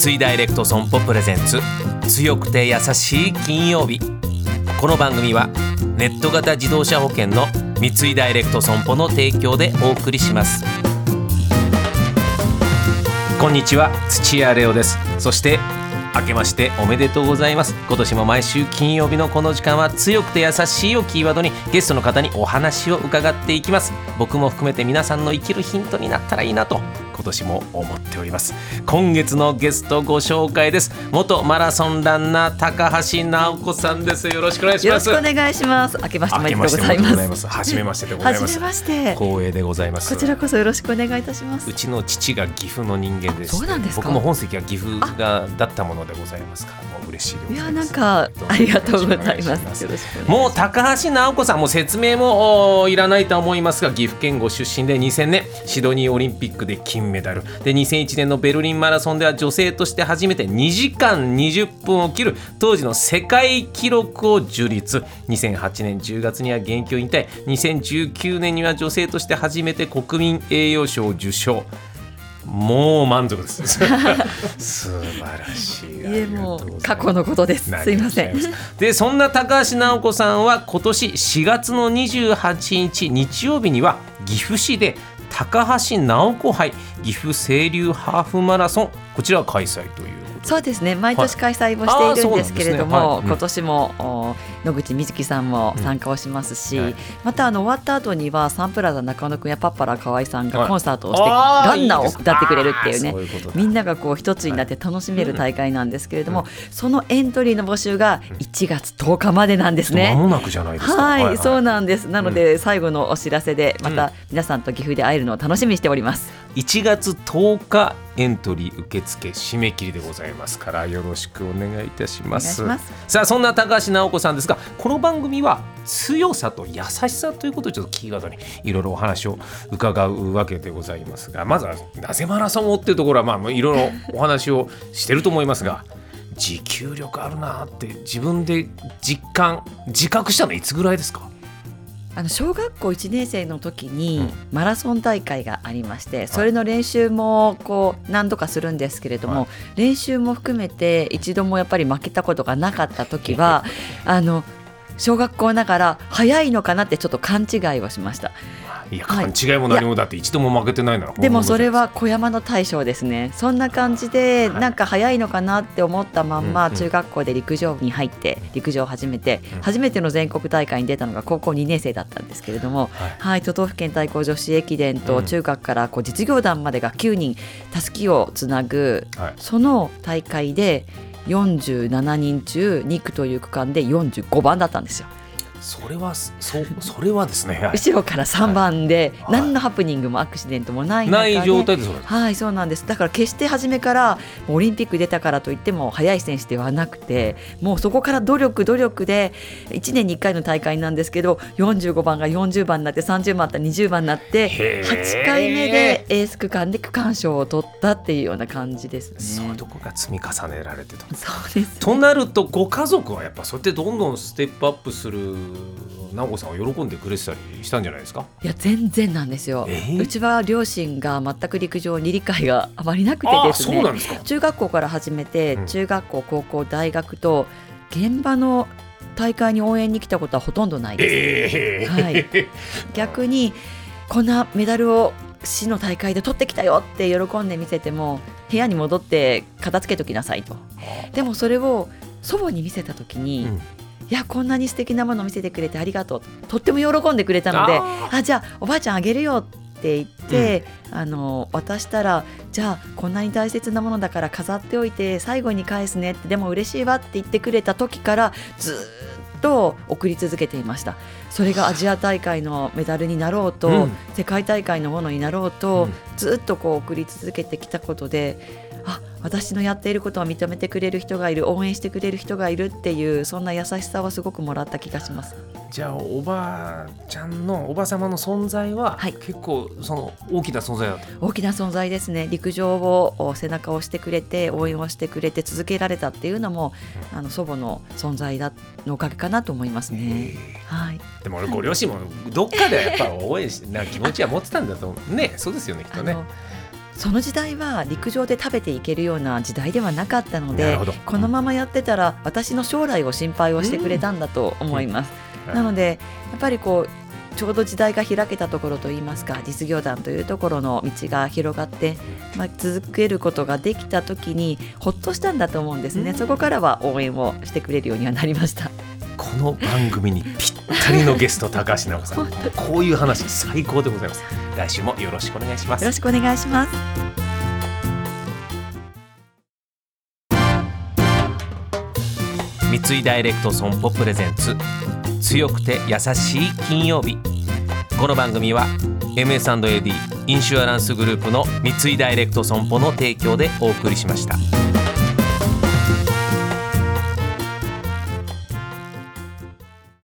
三井ダイレクト損保プレゼンツ強くて優しい金曜日。この番組はネット型自動車保険の三井ダイレクト損保の提供でお送りします。こんにちは土屋レオです。そして明けましておめでとうございます。今年も毎週金曜日のこの時間は強くて優しいをキーワードにゲストの方にお話を伺っていきます。僕も含めて皆さんの生きるヒントになったらいいなと今年も思っております。今月のゲストご紹介です。元マラソンランナー高橋直子さんです。よろしくお願いします。よろしくお願いします。明けましておめでとうございます。初めましてでございます。初めまして。光栄でございます。こちらこそよろしくお願いいたします。うちの父が岐阜の人間でそうなんです僕も本籍が岐阜がだったものでございますからもう嬉しいいやなんかありがとうございます。もう高橋直子さんも説明もいらないと思いますが岐阜県ご出身で2000年シドニーオリンピックで金メダル。で2001年のベルリンマラソンでは女性として初めて2時間20分を切る当時の世界記録を樹立。2008年10月には現役を引退。2019年には女性として初めて国民栄誉賞を受賞もう満足です 素晴らしい。いえもう過去のことです。すいません。でそんな高橋直子さんは今年4月の28日日曜日には岐阜市で高橋直子杯岐阜清流ハーフマラソンこちら開催というそうですね。毎年開催をしているんですけれども、はい。ね。はい。うん、今年も野口みずきさんも参加をしますし、うんはい、またあの終わった後にはサンプラザ中野くんやパッパラ河合さんがコンサートをして、ランナーを歌ってくれるっていうねみんながこう一つになって楽しめる大会なんですけれども、そのエントリーの募集が1月10日までなんですね。間もなくじゃないですか。はい、そうなんです。なので、最後のお知らせでまた皆さんと岐阜で会えるのを楽しみにしております。1月10日エントリー受付締め切りでございますからよろしくお願いいたします。さあそんな高橋直子さんですがこの番組は強さと優しさということをちょっとキーワードにいろいろお話を伺うわけでございますがまずはなぜマラソンをっていうところはまあいろいろお話をしてると思いますが持久力あるなって自分で実感自覚したのいつぐらいですか？あの小学校1年生の時にマラソン大会がありまして、それの練習もこう何度かするんですけれども、練習も含めて一度もやっぱり負けたことがなかった時は あの小学校ながら早いのかなってちょっと勘違いをしました。いや勘違いも何もだって一度も負けてないならでもそれは小山の大将ですね。そんな感じでなんか早いのかなって思ったまんま中学校で陸上部に入って陸上を始めて初めての全国大会に出たのが高校2年生だったんですけれどもはい。都道府県対抗女子駅伝と中学からこう実業団までが9人たすきをつなぐその大会で47人中2区という区間で45番だったんですよ。それはそ それはですね、後ろから3番で、何のハプニングもアクシデントもないない状態ですはいそうなんです。だから決して初めからオリンピック出たからといっても速い選手ではなくてもうそこから努力努力で1年に1回の大会なんですけど45番が40番になって30番った20番になって8回目でエース区間で区間賞を取ったっていうような感じですね。そういうとこが積み重ねられてたそうです、ね、となるとご家族はやっぱそうやってどんどんステップアップする直子さんは喜んでくれてたりしたんじゃないですか？いや全然なんですよ、えー、うちは両親が全く陸上に理解があまりなくてですね。中学校から始めて、うん、中学校高校大学と現場の大会に応援に来たことはほとんどないです、えー、はい、逆にこんなメダルを市の大会で取ってきたよって喜んで見せても部屋に戻って片付けときなさいと。でもそれを祖母に見せた時に、うんいやこんなに素敵なものを見せてくれてありがとう。とっても喜んでくれたのであじゃあおばあちゃんあげるよって言って、うん、あの渡したらじゃあこんなに大切なものだから飾っておいて最後に返すねってでも嬉しいわって言ってくれた時からずっと送り続けていました。それがアジア大会のメダルになろうと、うん、世界大会のものになろうと、うん、ずっとこう送り続けてきたことであ私のやっていることを認めてくれる人がいる応援してくれる人がいるっていうそんな優しさはすごくもらった気がします。じゃあおばあちゃんのおば様の存在は、はい、結構その大きな存在だ大きな存在ですね。陸上を背中を押してくれて応援をしてくれて続けられたっていうのも、うん、あの祖母の存在だのおかげかなと思いますね。はい、でもご両親もどっかでやっぱ応援しな気持ちは持ってたんだとねそうですよねきっとね。その時代は陸上で食べていけるような時代ではなかったのでこのままやってたら私の将来を心配をしてくれたんだと思います。うん、なのでやっぱりこうちょうど時代が開けたところといいますか実業団というところの道が広がって、まあ、続けることができた時にほっとしたんだと思うんですね、うん、そこからは応援をしてくれるようにはなりましたこの番組にぴったりのゲスト高橋直子さん。こういう話最高でございます。来週もよろしくお願いします。よろしくお願いします。三井ダイレクト損保プレゼンツ。強くて優しい金曜日。この番組は MS&AD インシュアランスグループの三井ダイレクト損保の提供でお送りしました。